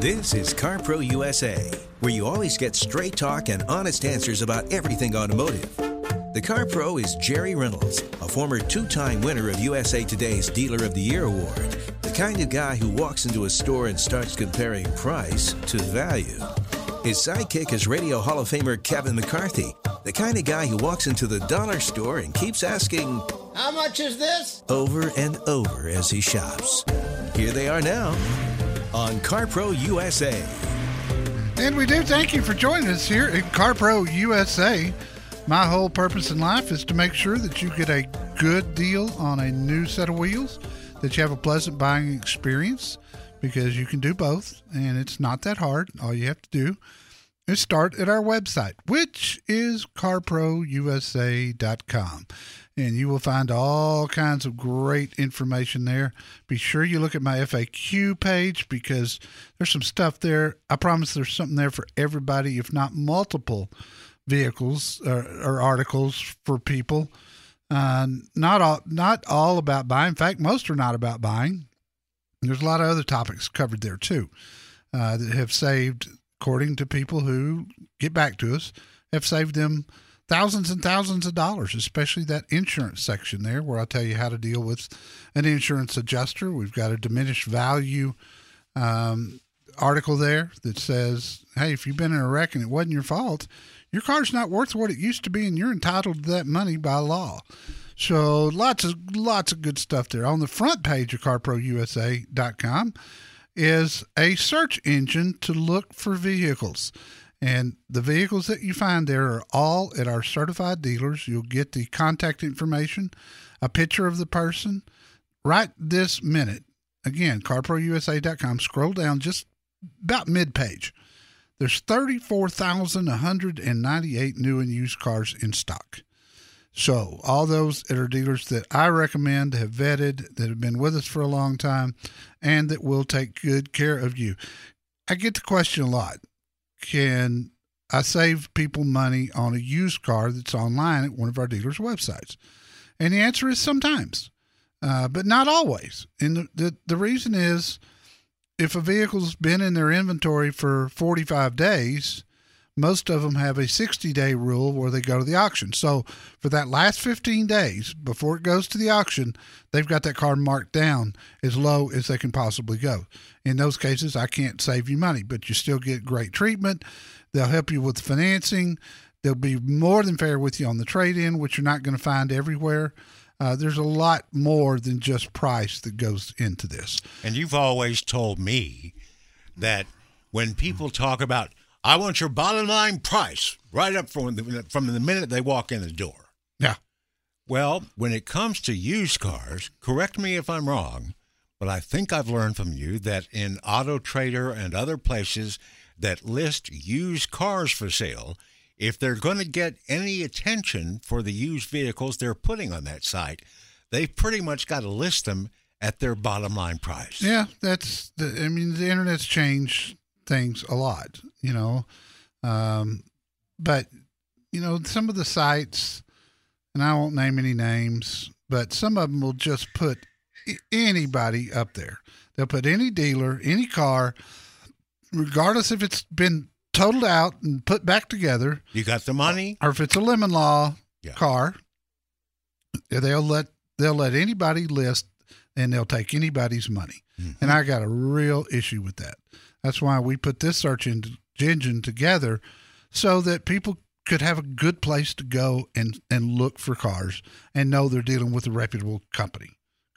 This is CarPro USA, where you always get straight talk and honest answers about everything automotive. The Car Pro is Jerry Reynolds, a former two time winner of USA Today's Dealer of the Year award, the kind of guy who walks into a store and starts comparing price to value. His sidekick is Radio Hall of Famer Kevin McCarthy, the kind of guy who walks into the dollar store and keeps asking, How much is this? over and over as he shops. Here they are now on CarPro USA. And we do thank you for joining us here at CarPro USA. My whole purpose in life is to make sure that you get a good deal on a new set of wheels, that you have a pleasant buying experience, because you can do both, and it's not that hard. All you have to do is start at our website, which is carprousa.com. And you will find all kinds of great information there. Be sure you look at my FAQ page because there's some stuff there. I promise there's something there for everybody, if not multiple vehicles or, or articles for people. Uh, not all, not all about buying. In fact, most are not about buying. There's a lot of other topics covered there too uh, that have saved, according to people who get back to us, have saved them thousands and thousands of dollars, especially that insurance section there, where I'll tell you how to deal with an insurance adjuster. We've got a diminished value um, article there that says, hey, if you've been in a wreck and it wasn't your fault, your car's not worth what it used to be, and you're entitled to that money by law. So lots of lots of good stuff there. On the front page of CarProUSA.com is a search engine to look for vehicles. And the vehicles that you find there are all at our certified dealers. You'll get the contact information, a picture of the person right this minute. Again, carprousa.com. Scroll down just about mid page. There's 34,198 new and used cars in stock. So, all those that are dealers that I recommend, have vetted, that have been with us for a long time, and that will take good care of you. I get the question a lot Can I save people money on a used car that's online at one of our dealers' websites? And the answer is sometimes, uh, but not always. And the, the, the reason is if a vehicle's been in their inventory for 45 days, most of them have a 60 day rule where they go to the auction. So for that last 15 days before it goes to the auction, they've got that car marked down as low as they can possibly go. In those cases, I can't save you money, but you still get great treatment. They'll help you with financing. They'll be more than fair with you on the trade in, which you're not going to find everywhere. Uh, there's a lot more than just price that goes into this. And you've always told me that when people talk about, I want your bottom line price right up from the, from the minute they walk in the door. Yeah. Well, when it comes to used cars, correct me if I'm wrong, but I think I've learned from you that in Auto Trader and other places that list used cars for sale, if they're going to get any attention for the used vehicles they're putting on that site, they've pretty much got to list them at their bottom line price. Yeah, that's the. I mean, the internet's changed things a lot, you know, um, but you know, some of the sites, and I won't name any names, but some of them will just put anybody up there. They'll put any dealer, any car, regardless if it's been totaled out and put back together. You got the money, or if it's a lemon law Yeah. car, they'll let they'll let anybody list and they'll take anybody's money. And I got a real issue with that. That's why we put this search engine together so that people could have a good place to go and, and look for cars and know they're dealing with a reputable company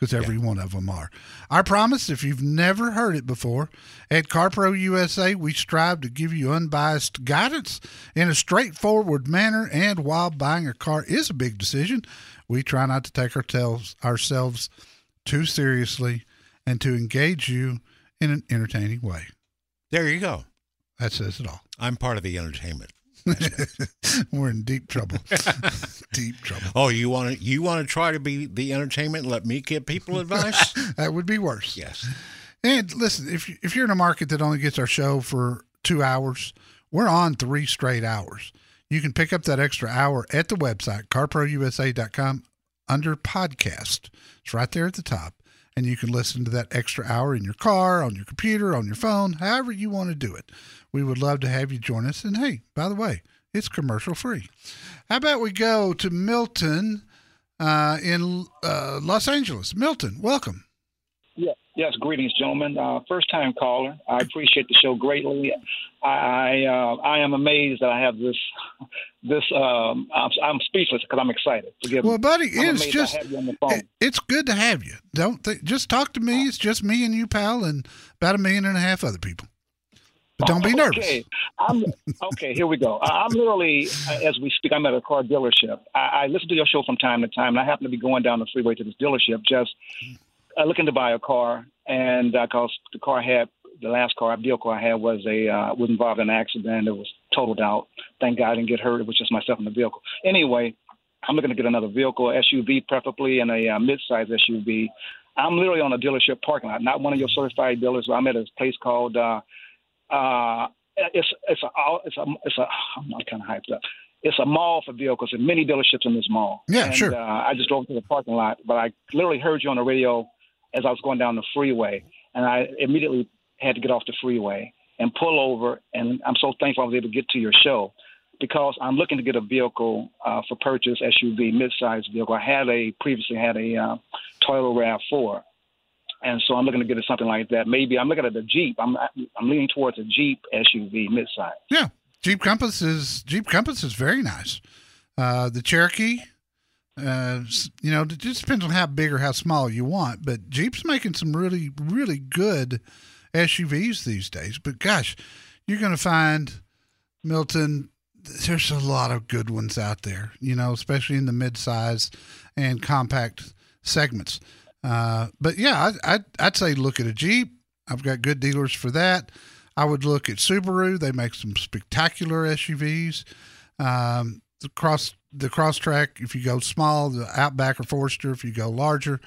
because every one of them are. I promise if you've never heard it before, at CarPro USA, we strive to give you unbiased guidance in a straightforward manner. And while buying a car is a big decision, we try not to take ourselves, ourselves too seriously and to engage you in an entertaining way. There you go. That says it all. I'm part of the entertainment. We're in deep trouble. deep trouble. Oh, you want to you want to try to be the entertainment? And let me give people advice. That would be worse. yes. And listen, if you- if you're in a market that only gets our show for two hours, we're on three straight hours. You can pick up that extra hour at the website carprousa.com under podcast. It's right there at the top, and you can listen to that extra hour in your car, on your computer, on your phone, however you want to do it. We would love to have you join us. And hey, by the way, it's commercial free. How about we go to Milton uh, in uh, Los Angeles? Milton, welcome. Yes, greetings, gentlemen. Uh, first time caller. I appreciate the show greatly. I I, uh, I am amazed that I have this this. Um, I'm, I'm speechless because I'm excited. Forgive Well, buddy, I'm it's just I have you on the phone. it- it's good to have you. Don't th- just talk to me. It's just me and you, pal, and about a million and a half other people. But don't be nervous. Okay, I'm okay. Here we go. I'm literally, uh, as we speak, I'm at a car dealership. I, I listen to your show from time to time, and I happen to be going down the freeway to this dealership, just uh, looking to buy a car, and because the car had the last car, vehicle I had was a uh, was involved in an accident. It was totaled out. Thank God I didn't get hurt. It was just myself in the vehicle. Anyway, I'm looking to get another vehicle, SUV preferably, and a uh, mid-size SUV. I'm literally on a dealership parking lot, not one of your certified dealers. But I'm at a place called. Uh, uh, it's it's a it's a it's a I'm not kind of hyped up. It's a mall for vehicles and many dealerships in this mall. Yeah, and, sure. Uh, I just drove to the parking lot, but I literally heard you on the radio as I was going down the freeway, and I immediately had to get off the freeway and pull over. And I'm so thankful I was able to get to your show because I'm looking to get a vehicle uh, for purchase, SUV, mid-sized vehicle. I had a previously had a uh, Toyota Rav4, and so I'm looking to get something like that. Maybe I'm looking at a Jeep. I'm I'm leaning towards a Jeep SUV, mid-size. Yeah, Jeep Compass is Jeep Compass is very nice. Uh, the Cherokee, uh, you know, it just depends on how big or how small you want. But Jeep's making some really really good SUVs these days. But gosh, you're going to find Milton. There's a lot of good ones out there, you know, especially in the mid-size and compact segments. Uh, but yeah, I, I'd, I'd say look at a Jeep. I've got good dealers for that. I would look at Subaru. They make some spectacular SUVs. Um, the cross the Crosstrek, if you go small, the Outback or Forester, if you go larger.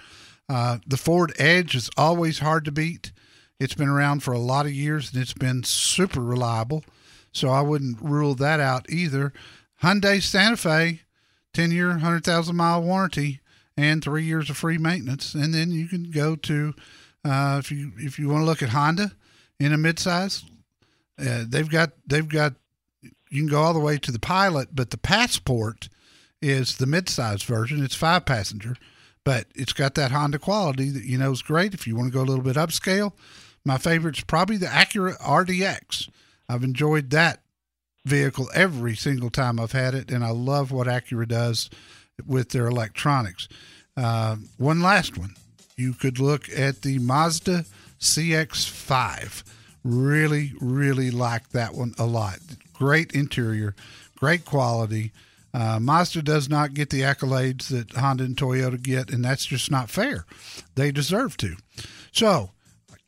Uh, the Ford Edge is always hard to beat. It's been around for a lot of years and it's been super reliable. So I wouldn't rule that out either. Hyundai Santa Fe, 10 year, 100,000 mile warranty and three years of free maintenance. And then you can go to, uh, if you, if you want to look at Honda in a midsize, uh, they've got, they've got, you can go all the way to the pilot, but the passport is the midsize version. It's five passenger, but it's got that Honda quality that you know is great. If you want to go a little bit upscale, my favorite's probably the Acura RDX. I've enjoyed that vehicle every single time I've had it, and I love what Acura does with their electronics. Uh, one last one. You could look at the Mazda CX5. Really, really like that one a lot. Great interior, great quality. Uh, Mazda does not get the accolades that Honda and Toyota get, and that's just not fair. They deserve to. So,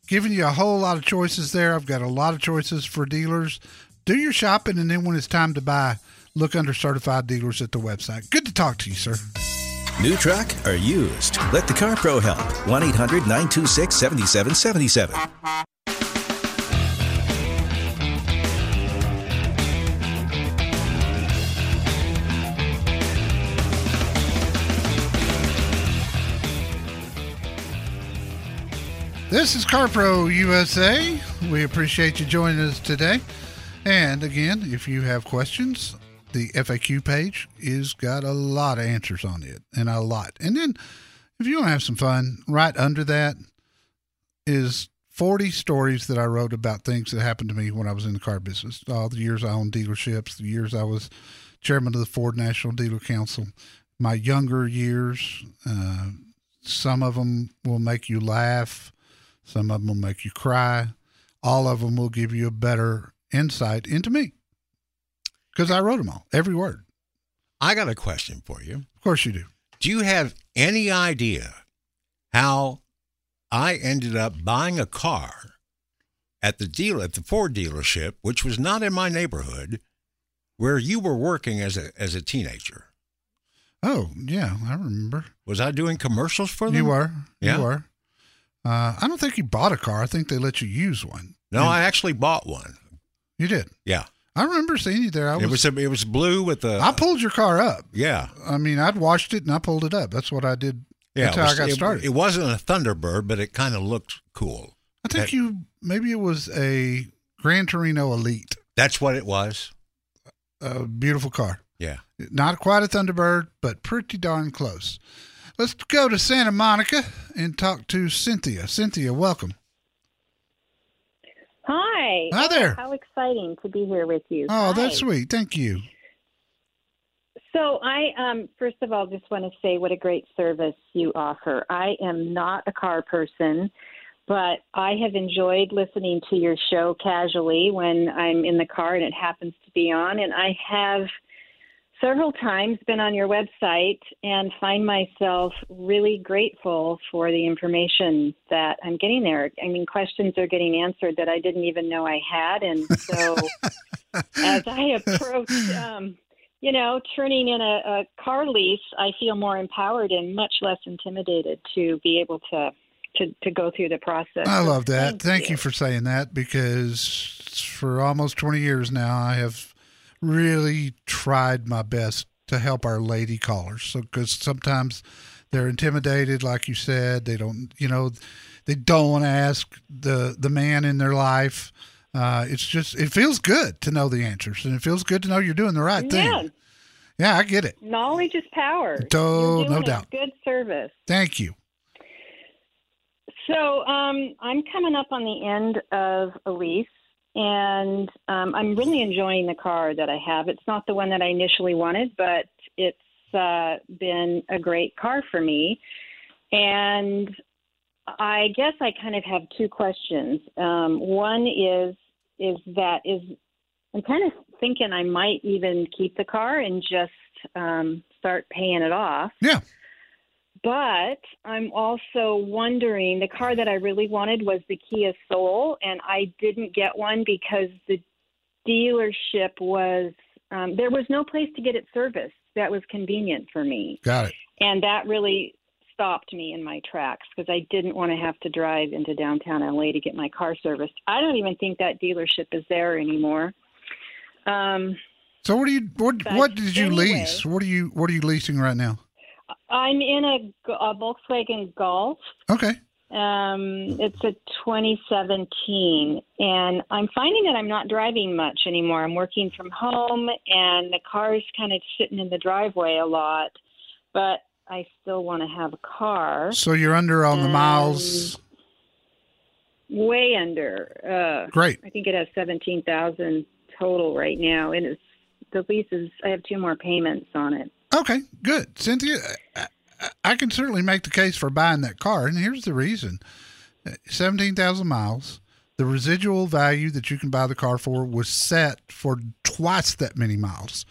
giving you a whole lot of choices there. I've got a lot of choices for dealers. Do your shopping, and then when it's time to buy, look under certified dealers at the website. Good to talk to you, sir. New truck or used? Let the Car Pro help. 1 800 926 7777. This is CarPro USA. We appreciate you joining us today. And again, if you have questions, the FAQ page is got a lot of answers on it, and a lot. And then if you want to have some fun, right under that is 40 stories that I wrote about things that happened to me when I was in the car business. All the years I owned dealerships, the years I was chairman of the Ford National Dealer Council, my younger years. Uh, some of them will make you laugh, some of them will make you cry. All of them will give you a better insight into me because I wrote them all, every word. I got a question for you. Of course, you do. Do you have any idea how I ended up buying a car at the deal at the Ford dealership, which was not in my neighborhood, where you were working as a as a teenager? Oh, yeah, I remember. Was I doing commercials for them? You were. Yeah. You were. Uh, I don't think you bought a car. I think they let you use one. No, I actually bought one. You did. Yeah, I remember seeing you there. I was. it was a, it was blue with the I pulled your car up. yeah I mean, I'd washed it and I pulled it up. That's what I did. yeah. That's how was- I got it- started. It wasn't a Thunderbird, but it kind of looked cool. I think that- you maybe it was a Gran Torino Elite. That's what it was. A beautiful car. Yeah. Not quite a Thunderbird, but pretty darn close. Let's go to Santa Monica and talk to Cynthia. Cynthia, welcome. Hi. Hi there. How exciting to be here with you. Oh, that's sweet. Thank you. So I um first of all just want to say what a great service you offer. I am not a car person, but I have enjoyed listening to your show casually when I'm in the car and it happens to be on and I have several times been on your website and find myself really grateful for the information that I'm getting there. I mean, questions are getting answered that I didn't even know I had. And so as I approach, um, you know, turning in a, a car lease, I feel more empowered and much less intimidated to be able to. To, to go through the process. I love that. Thank, Thank you for saying that because for almost 20 years now, I have really tried my best to help our lady callers. So, because sometimes they're intimidated, like you said, they don't, you know, they don't want to ask the the man in their life. Uh, it's just, it feels good to know the answers, and it feels good to know you're doing the right thing. Yeah, Yeah, I get it. knowledge is power. Oh, doing no doubt. Good service. Thank you. So um, I'm coming up on the end of a lease, and um, I'm really enjoying the car that I have. It's not the one that I initially wanted, but it's uh, been a great car for me. And I guess I kind of have two questions. Um, one is is that is I'm kind of thinking I might even keep the car and just um, start paying it off. Yeah. But I'm also wondering the car that I really wanted was the Kia Soul, and I didn't get one because the dealership was um, there was no place to get it serviced that was convenient for me, Got it. and that really stopped me in my tracks because I didn't want to have to drive into downtown LA to get my car serviced. I don't even think that dealership is there anymore. Um, So, what do you what what did you anyway. lease? What are you what are you leasing right now? I'm in a, a Volkswagen Golf. Okay. Um, it's a 2017, and I'm finding that I'm not driving much anymore. I'm working from home, and the car's kind of sitting in the driveway a lot. But I still want to have a car. So you're under on the miles. Way under. Uh, Great. I think it has 17,000 total right now, and it's the lease is. I have two more payments on it. Okay, good. Cynthia, I, can certainly make the case for buying that car, and here's the reason: seventeen thousand miles. The residual value that you can buy the car for was set for twice that many miles.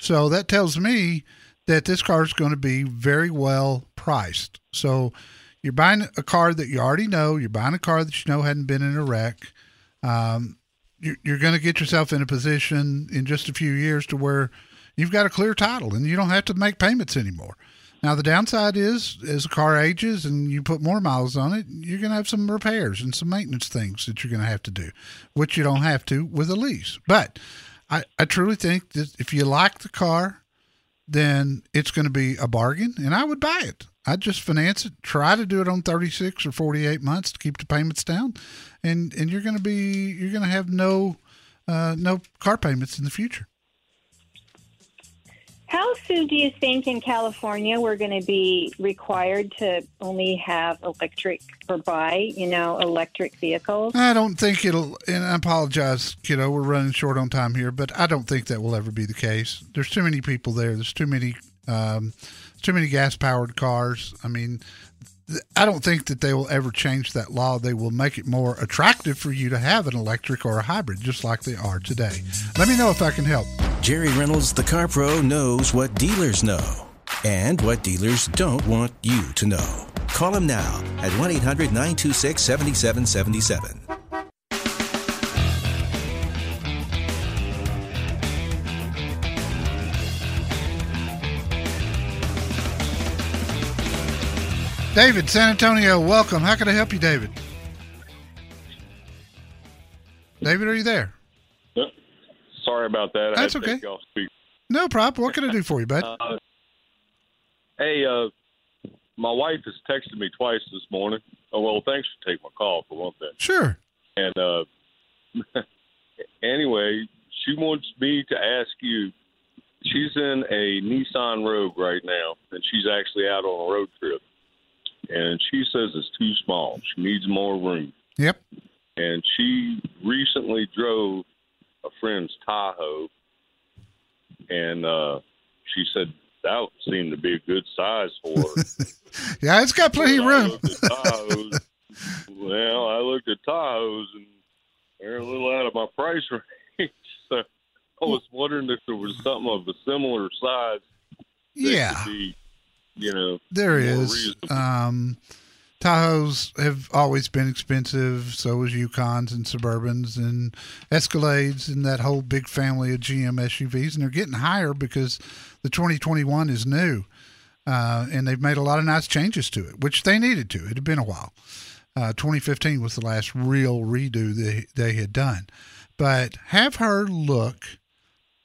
So that tells me that this car is going to be very well priced. So you're buying a car that you already know. You're buying a car that you know hadn't been in a wreck. Um, you're going to get yourself in a position in just a few years to where you've got a clear title and you don't have to make payments anymore. Now the downside is as the car ages and you put more miles on it, you're going to have some repairs and some maintenance things that you're going to have to do, which you don't have to with a lease. But I, I truly think that if you like the car, then it's going to be a bargain and I would buy it. I'd just finance it, try to do it on 36 or 48 months to keep the payments down. And, and you're going to be, you're going to have no, uh, no car payments in the future. How soon do you think in California we're going to be required to only have electric or buy, you know, electric vehicles? I don't think it'll, and I apologize, kiddo, we're running short on time here, but I don't think that will ever be the case. There's too many people there. There's too many, um, too many gas powered cars. I mean, I don't think that they will ever change that law. They will make it more attractive for you to have an electric or a hybrid, just like they are today. Let me know if I can help. Jerry Reynolds, the car pro, knows what dealers know and what dealers don't want you to know. Call him now at 1 800 926 7777. David, San Antonio, welcome. How can I help you, David? David, are you there? Yep. Sorry about that. That's okay. take you off speaker. No problem. What can I do for you, bud? Uh, hey, uh, my wife has texted me twice this morning. Oh, well, thanks for taking my call for one thing. Sure. And uh, anyway, she wants me to ask you. She's in a Nissan Rogue right now, and she's actually out on a road trip. And she says it's too small. She needs more room. Yep. And she recently drove a friend's Tahoe, and uh, she said that seemed to be a good size for her. Yeah, it's got plenty of room. Tahoes, well, I looked at Tahoes and they're a little out of my price range. So I was wondering if there was something of a similar size Yeah. could be, you know, There is. Um, Tahoes have always been expensive. So is Yukons and Suburbans and Escalades and that whole big family of GM SUVs. And they're getting higher because the 2021 is new. Uh, and they've made a lot of nice changes to it, which they needed to. It had been a while. Uh, 2015 was the last real redo they, they had done. But have her look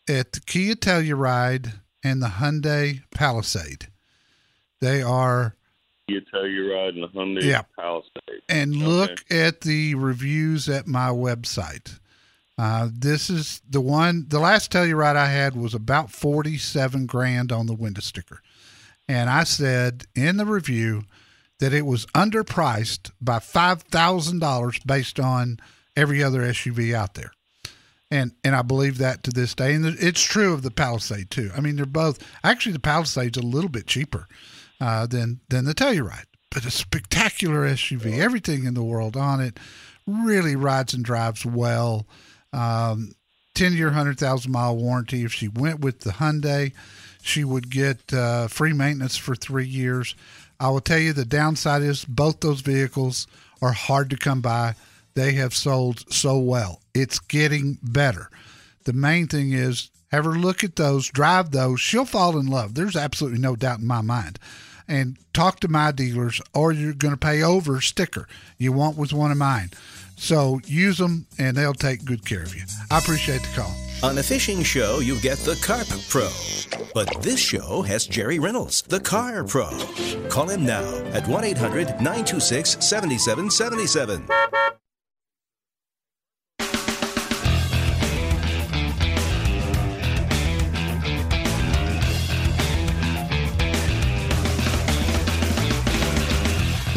at the Kia Telluride and the Hyundai Palisade. They are You tell you riding a Hyundai Yeah. Palisade. and look at the reviews at my website. Uh, this is the one. The last Telluride I had was about forty-seven grand on the window sticker, and I said in the review that it was underpriced by five thousand dollars based on every other SUV out there. And and I believe that to this day, and it's true of the Palisade too. I mean, they're both actually the Palisade's a little bit cheaper uh, than than the Telluride, but a spectacular SUV. Everything in the world on it really rides and drives well. Um, Ten year, hundred thousand mile warranty. If she went with the Hyundai, she would get uh, free maintenance for three years. I will tell you the downside is both those vehicles are hard to come by. They have sold so well. It's getting better. The main thing is have her look at those, drive those. She'll fall in love. There's absolutely no doubt in my mind. And talk to my dealers, or you're going to pay over sticker you want with one of mine. So use them, and they'll take good care of you. I appreciate the call. On a fishing show, you get the Carp Pro. But this show has Jerry Reynolds, the Car Pro. Call him now at 1 800 926 7777.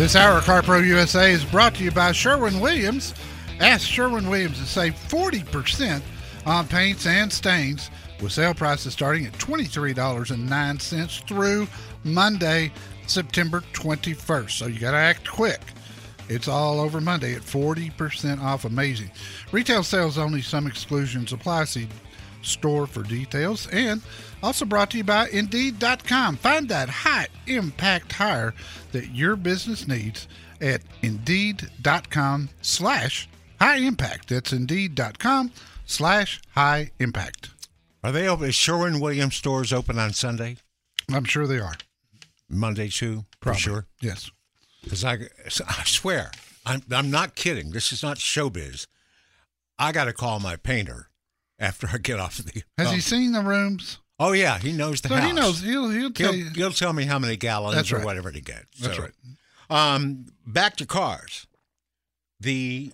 This hour of Car Pro USA is brought to you by Sherwin Williams. Ask Sherwin Williams to save 40% on paints and stains with sale prices starting at $23.09 through Monday, September 21st. So you got to act quick. It's all over Monday at 40% off. Amazing. Retail sales only, some exclusions apply. See store for details. And also brought to you by Indeed.com. Find that high impact hire that your business needs at Indeed.com slash high impact. That's Indeed.com slash high impact. Are they open? Is Sherwin Williams stores open on Sunday, I'm sure they are. Monday too? Probably. For sure. Yes. Because I, I swear, I'm, I'm not kidding. This is not showbiz. I got to call my painter after I get off the. Has oh, he seen the rooms? Oh yeah, he knows the So house. he knows. He'll, he'll tell He'll, you. he'll tell me how many gallons That's or right. whatever to get. That's right. Um, back to cars. The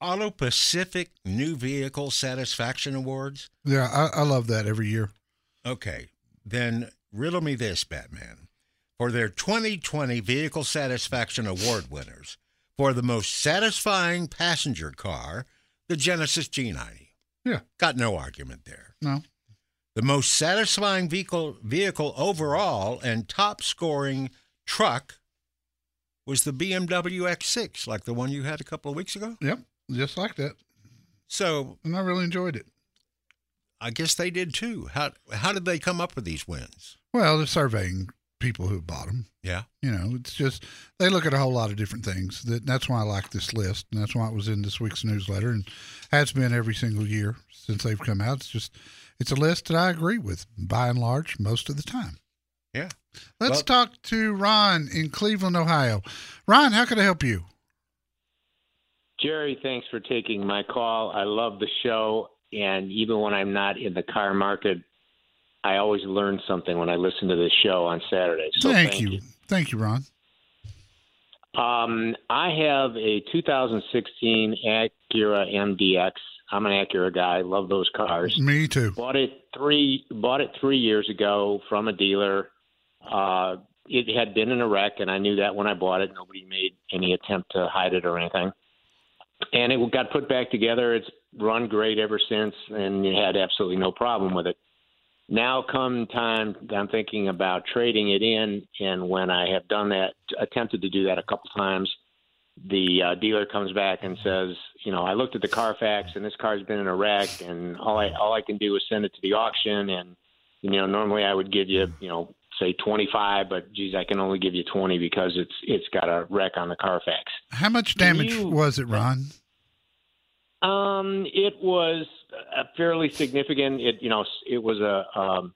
Auto Pacific New Vehicle Satisfaction Awards. Yeah, I, I love that every year. Okay. then riddle me this, Batman. For their 2020 Vehicle Satisfaction Award winners, for the most satisfying passenger car, the Genesis G90. Yeah. Got no argument there. No. The most satisfying vehicle vehicle overall and top scoring truck was the BMW X6, like the one you had a couple of weeks ago. Yep. Just like that. So And I really enjoyed it. I guess they did too. How how did they come up with these wins? Well, they're surveying people who bought them. Yeah. You know, it's just they look at a whole lot of different things. That that's why I like this list, and that's why it was in this week's newsletter, and has been every single year since they've come out. It's just it's a list that I agree with by and large most of the time. Yeah. Let's Well- talk to Ron in Cleveland, Ohio. Ron, how can I help you? Jerry, thanks for taking my call. I love the show, and even when I'm not in the car market, I always learn something when I listen to this show on Saturday. So thank, you. Thank you, Ron. Um, I have a 2016 Acura MDX. I'm an Acura guy. Love those cars. Me too. Bought it three bought it three years ago from a dealer. Uh, it had been in a wreck, and I knew that when I bought it. Nobody made any attempt to hide it or anything. And it got put back together. It's run great ever since, and it had absolutely no problem with it. Now, come time, I'm thinking about trading it in, and when I have done that, attempted to do that a couple times, the uh, dealer comes back and says, you know, I looked at the Carfax and this car's been in a wreck, and all I all I can do is send it to the auction, and you know, normally I would give you, you know, say 25, but geez, I can only give you 20 because it's it's got a wreck on the Carfax. How much damage you- was it, Ron? Um, it was a fairly significant. It you know it was a um,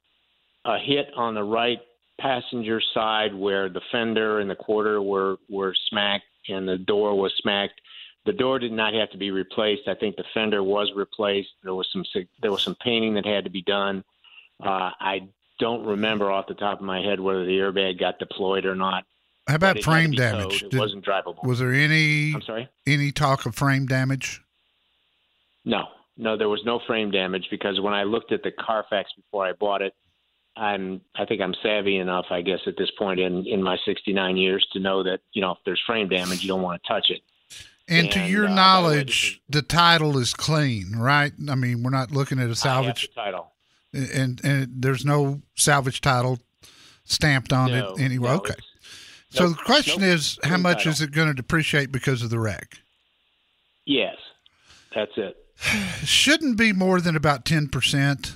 a hit on the right passenger side where the fender and the quarter were were smacked and the door was smacked. The door did not have to be replaced. I think the fender was replaced. There was some there was some painting that had to be done. Uh, I don't remember off the top of my head whether the airbag got deployed or not. How about it had to frame damage? Did- wasn't drivable. was there any I'm sorry. any talk of frame damage? No, no, there was no frame damage because when I looked at the Carfax before I bought it, I'm I think I'm savvy enough, I guess, at this point in in my 69 years to know that you know if there's frame damage, you don't want to touch it. And, to your uh, by the way, knowledge, the title is clean, right? I mean, we're not looking at a salvage, title. and and there's no salvage title stamped on No, it anyway. no, okay. So nope, the question nope, is, how much title. is it going to depreciate because of the wreck? Yes, that's it. It shouldn't be more than about ten percent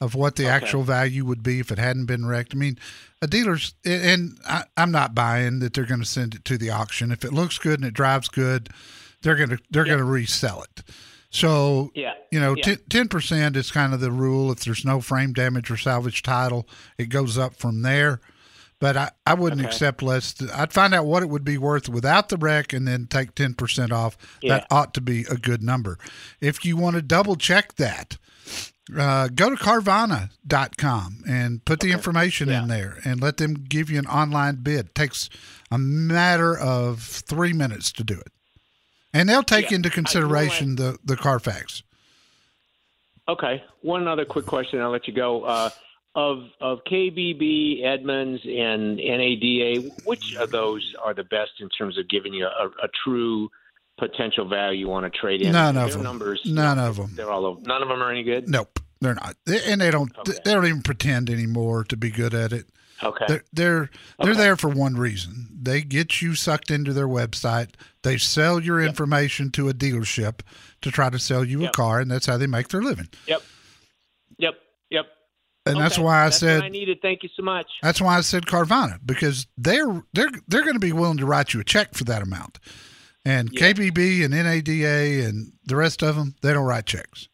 of what the Okay. actual value would be if it hadn't been wrecked. I mean, a dealer's, and I, I'm not buying that they're going to send it to the auction. If it looks good and it drives good, they're going to they're going to resell it. So Yeah, you know, yeah. ten percent is kind of the rule. If there's no frame damage or salvage title, it goes up from there. But I, I wouldn't Okay. accept less. th- I'd find out what it would be worth without the wreck and then take 10% off. That ought to be a good number. If you want to double check that, uh, go to carvana.com and put the information in there and let them give you an online bid. It takes a matter of three minutes to do it. And they'll take Yeah, into consideration the, the Carfax. Okay. One other quick question. I'll let you go. Uh, of of KBB, Edmunds, and NADA, which of those are the best in terms of giving you a, a true potential value on a trade in? None of Their them. Numbers. None of them. They're all over. None of them are any good. Nope, they're not, They- and they don't. Okay. They don't even pretend anymore to be good at it. Okay. They're they're they're Okay. there for one reason. They get you sucked into their website. They sell your information to a dealership to try to sell you a car, and that's how they make their living. Yep. Yep. Yep. And that's why I That's said I needed. Thank you so much. that's why I said Carvana because they're they're they're going to be willing to write you a check for that amount. And Yeah. KBB and NADA and the rest of them, they don't write checks.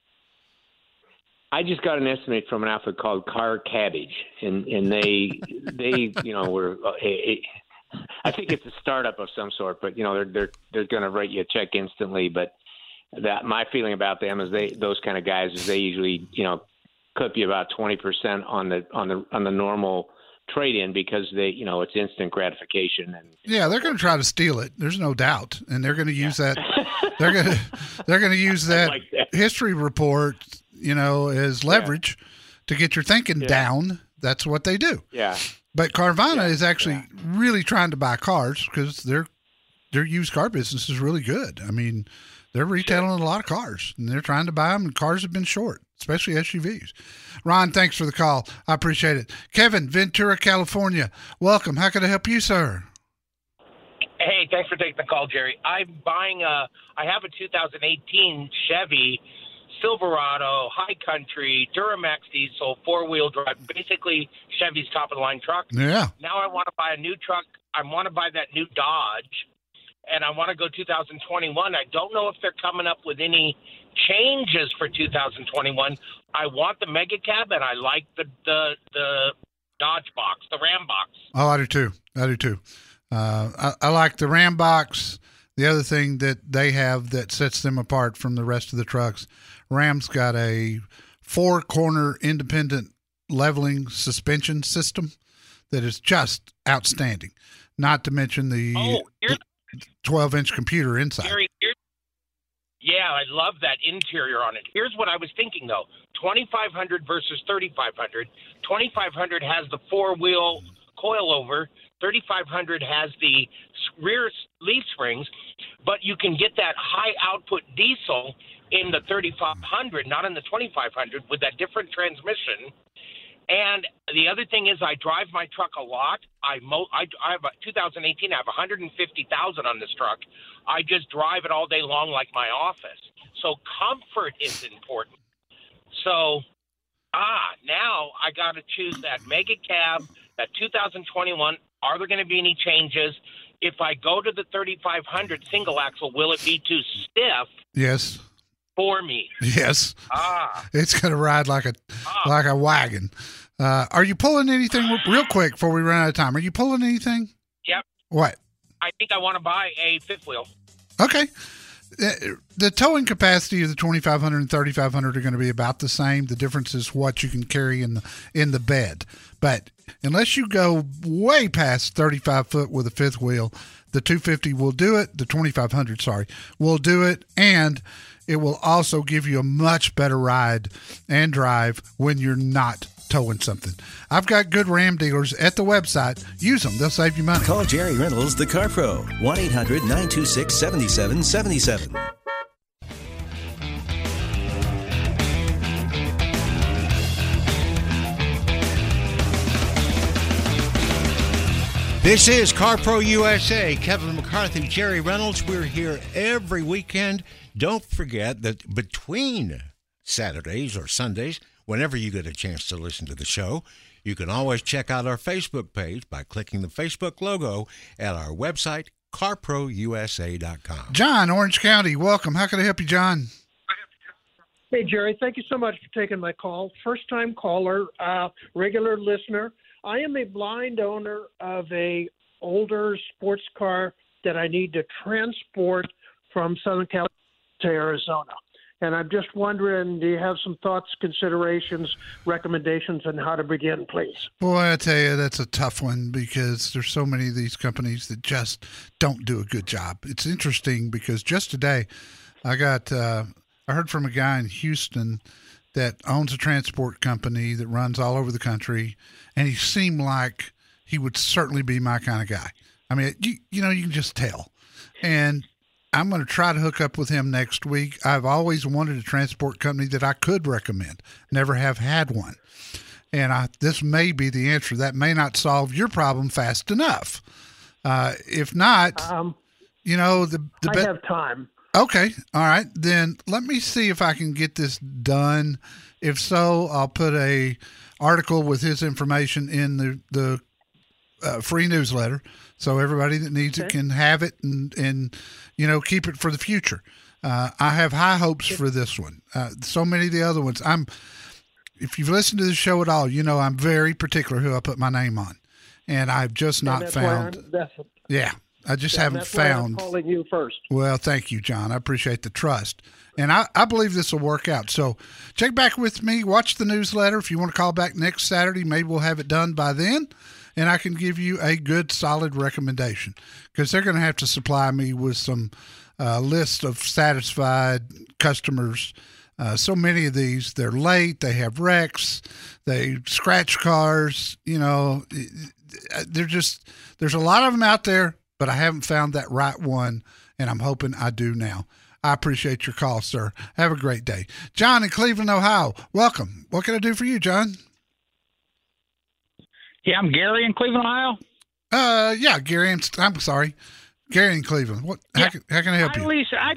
I just got an estimate from an outfit called Car Cabbage, and and they they you know were uh, a, a, I think it's a startup of some sort, but you know they're they're they're going to write you a check instantly. But that my feeling about them is they those kind of guys is they usually you know clip you about twenty percent on the on the on the normal trade in because they you know it's instant gratification and Yeah, they're going to try to steal it. There's no doubt, and they're going to use that. They're going to they're going to use that, like that. history report, you know, as leverage to get your thinking Yeah. down. That's what they do. Yeah. But Carvana is actually really trying to buy cars because their their used car business is really good. I mean, they're retailing a lot of cars and they're trying to buy them. And cars have been short, especially SUVs. Ron, thanks for the call. I appreciate it. Kevin, Ventura, California. Welcome. How can I help you, sir? Hey, thanks for taking the call, Jerry. I'm buying a. I have a 2018 Chevy Silverado High Country Duramax diesel four wheel drive, basically Chevy's top of the line truck. Yeah. Now I want to buy a new truck. I want to buy that new Dodge, and I want to go 2021. I don't know if they're coming up with any changes for 2021. I want the Mega Cab, and I like the the the Dodge box, the Ram box. Oh, I do too. I do too. Uh, I, I like the Ram box. The other thing that they have that sets them apart from the rest of the trucks, Ram's got a four corner independent leveling suspension system that is just outstanding. Not to mention the Oh, here's 12 inch computer inside. Yeah, I love that interior on it. Here's what I was thinking though: 2500 versus 3500. 2500 has the four wheel coilover. 3500 has the rear leaf springs, but you can get that high output diesel in the 3500, not in the 2500, with that different transmission. And the other thing is, I drive my truck a lot. I mo- I, I have a 2018. I have 150,000 on this truck. I just drive it all day long, like my office. So comfort is important. So, ah, now I got to choose that mega cab, that 2021. Are there going to be any changes? If I go to the 3500 single axle, will it be too stiff Yes. For me? Yes. Ah, It's going to ride like a like a wagon. Uh, are you pulling anything real quick before we run out of time? Are you pulling anything? yep. What? I think I want to buy a fifth wheel. Okay. Uh, The towing capacity of the 2500 and 3500 are going to be about the same. The difference is what you can carry in the in the bed. But unless you go way past 35 foot with a fifth wheel, the 250 will do it. The 2500, sorry, will do it, and it will also give you a much better ride and drive when you're not towing something. I've got good Ram dealers at the website. Use them; they'll save you money. Call Jerry Reynolds, the Car Pro, 1 800 926 7777. This is CarPro USA. Kevin McCarthy, Jerry Reynolds. We're here every weekend. Don't forget that between Saturdays or Sundays, whenever you get a chance to listen to the show, you can always check out our Facebook page by clicking the Facebook logo at our website, carprousa.com. John, Orange County, welcome. How can I help you, John? Hey, Jerry, thank you so much for taking my call. First time caller, uh, regular listener. I am a blind owner of a older sports car that I need to transport from Southern California to Arizona. And I'm just wondering, do you have some thoughts, considerations, recommendations on how to begin, please? Boy, I tell you, that's a tough one because there's so many of these companies that just don't do a good job. It's interesting because just today, I got uh, I heard from a guy in Houston that owns a transport company that runs all over the country, and he seemed like he would certainly be my kind of guy. I mean, you you know, you can just tell, and. I'm going to try to hook up with him next week. I've always wanted a transport company that I could recommend. Never have had one and I, this may be the answer. That may not solve your problem fast enough. Uh, if not, Um, you know the the I be- have time. Okay, all right. Then let me see if I can get this done. If so, I'll put a article with his information in the the uh, free newsletter, so everybody that needs it can have it and and you know keep it for the future. Uh, I have high hopes for this one. Uh, so many of the other ones, I'm. If you've listened to the show at all, you know I'm very particular who I put my name on, and I've just not found. Yeah, I just haven't that's why I'm found. calling you first. Well, thank you, John. I appreciate the trust. And I, I believe this will work out. So check back with me. Watch the newsletter. If you want to call back next Saturday, maybe we'll have it done by then. And I can give you a good, solid recommendation because they're going to have to supply me with some uh, list of satisfied customers Uh, so many of these, they're late, they have wrecks, they scratch cars. You know, they're just, there's a lot of them out there, but I haven't found that right one, and I'm hoping I do now. I appreciate your call, sir. Have a great day. John in Cleveland, Ohio, welcome. What can I do for you, John? Yeah, I'm Gary in Cleveland, Ohio. Uh, yeah, Gary. I'm, I'm sorry, Gary in Cleveland. What? Yeah. How, can, how can I help I you? Lease, I,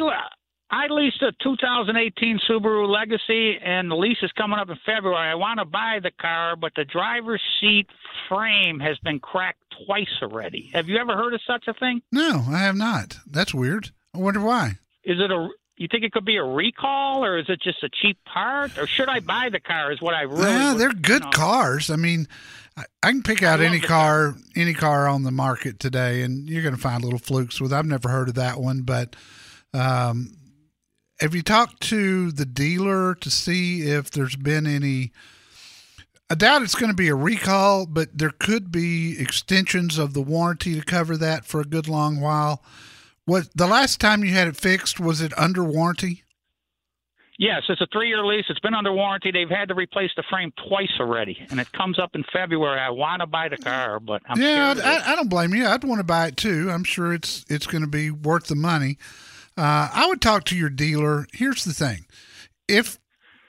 I leased a 2018 Subaru Legacy, and the lease is coming up in February. I want to buy the car, but the driver's seat frame has been cracked twice already. Have you ever heard of such a thing? No, I have not. That's weird. I wonder why. Is it a? You think it could be a recall, or is it just a cheap part, or should I buy the car? Is what I really. Yeah, they're good you know. cars. I mean, I, I can pick out any car, any car on the market today, and you're going to find little flukes with. I've never heard of that one, but um, have you talked to the dealer to see if there's been any? I doubt it's going to be a recall, but there could be extensions of the warranty to cover that for a good long while. What the last time you had it fixed was it under warranty? Yes, it's a three-year lease. It's been under warranty. They've had to replace the frame twice already, and it comes up in February. I want to buy the car, but I'm yeah, I, I don't blame you. I'd want to buy it too. I'm sure it's it's going to be worth the money. Uh, I would talk to your dealer. Here's the thing: if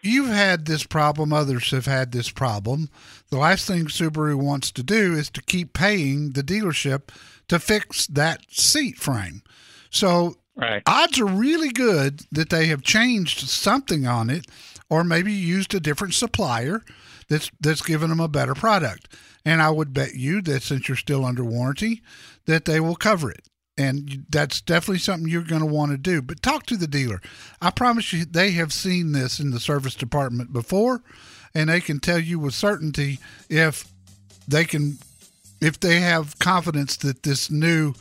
you've had this problem, others have had this problem. The last thing Subaru wants to do is to keep paying the dealership to fix that seat frame. So right. odds are really good that they have changed something on it, or maybe used a different supplier that's that's given them a better product. And I would bet you that since you're still under warranty, that they will cover it. And that's definitely something you're going to want to do. But talk to the dealer. I promise you, they have seen this in the service department before, and they can tell you with certainty if they can, if they have confidence that this new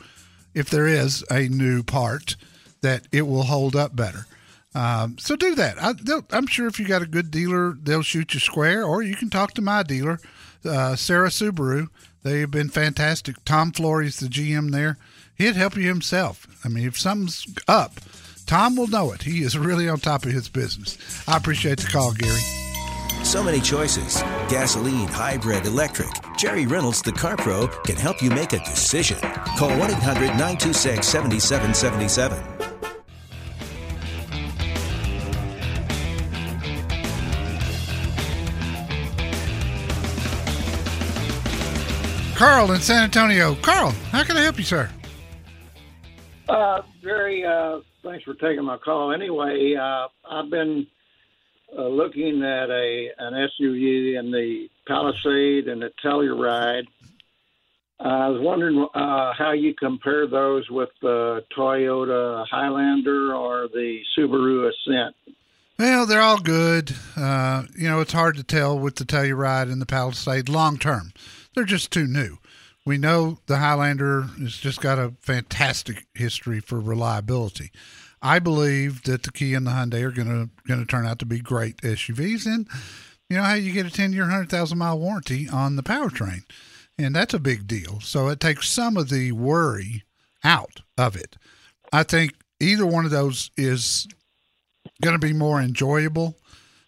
if there is a new part, that it will hold up better. Um, so do that. I, am sure if you got a good dealer, they'll shoot you square, or you can talk to my dealer, uh, Sarah Subaru. They've been fantastic. Tom Flory's the GM there. He'd help you himself. I mean, if something's up, Tom will know it. He is really on top of his business. I appreciate the call, Gary. So many choices gasoline, hybrid, electric. Jerry Reynolds, the Car Pro, can help you make a decision. Call 1 800 926 7777. Carl in San Antonio. Carl, how can I help you, sir? Uh, Jerry, uh, thanks for taking my call. Anyway, uh, I've been uh, looking at a an SUV in the Palisade and the Telluride. I was wondering uh, how you compare those with the Toyota Highlander or the Subaru Ascent. Well, they're all good. Uh, you know, it's hard to tell with the Telluride and the Palisade long term. They're just too new. We know the Highlander has just got a fantastic history for reliability. I believe that the Kia and the Hyundai are going to going to turn out to be great SUVs, and you know how you get a ten year, hundred thousand mile warranty on the powertrain, and that's a big deal. So it takes some of the worry out of it. I think either one of those is going to be more enjoyable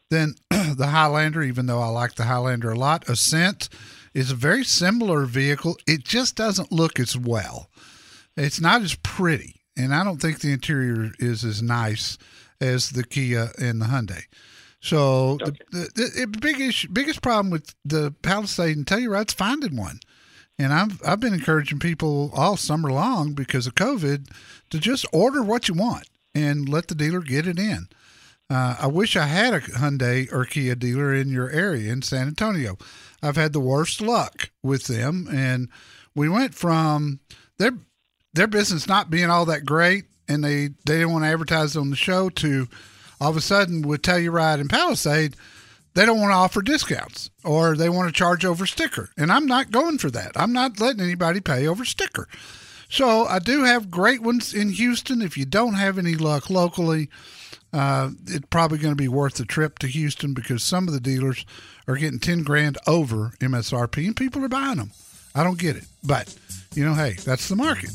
than the Highlander, even though I like the Highlander a lot. Ascent is a very similar vehicle. It just doesn't look as well. It's not as pretty, and I don't think the interior is as nice as the Kia and the Hyundai. So okay. the, the, the biggest biggest problem with the Palisade and Telluride's finding one. And I've I've been encouraging people all summer long because of COVID to just order what you want and let the dealer get it in. Uh, I wish I had a Hyundai or Kia dealer in your area in San Antonio. I've had the worst luck with them, and we went from their their business not being all that great, and they they didn't want to advertise on the show to all of a sudden with Telluride and Palisade, they don't want to offer discounts or they want to charge over sticker, and I'm not going for that. I'm not letting anybody pay over sticker. So I do have great ones in Houston. If you don't have any luck locally, uh, it's probably going to be worth the trip to Houston because some of the dealers are getting 10 grand over MSRP and people are buying them. I don't get it. But, you know, hey, that's the market.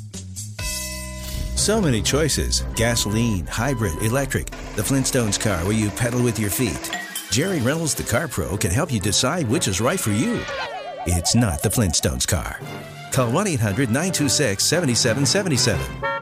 So many choices gasoline, hybrid, electric, the Flintstones car where you pedal with your feet. Jerry Reynolds, the Car Pro, can help you decide which is right for you. It's not the Flintstones car. Call 1 800 926 7777.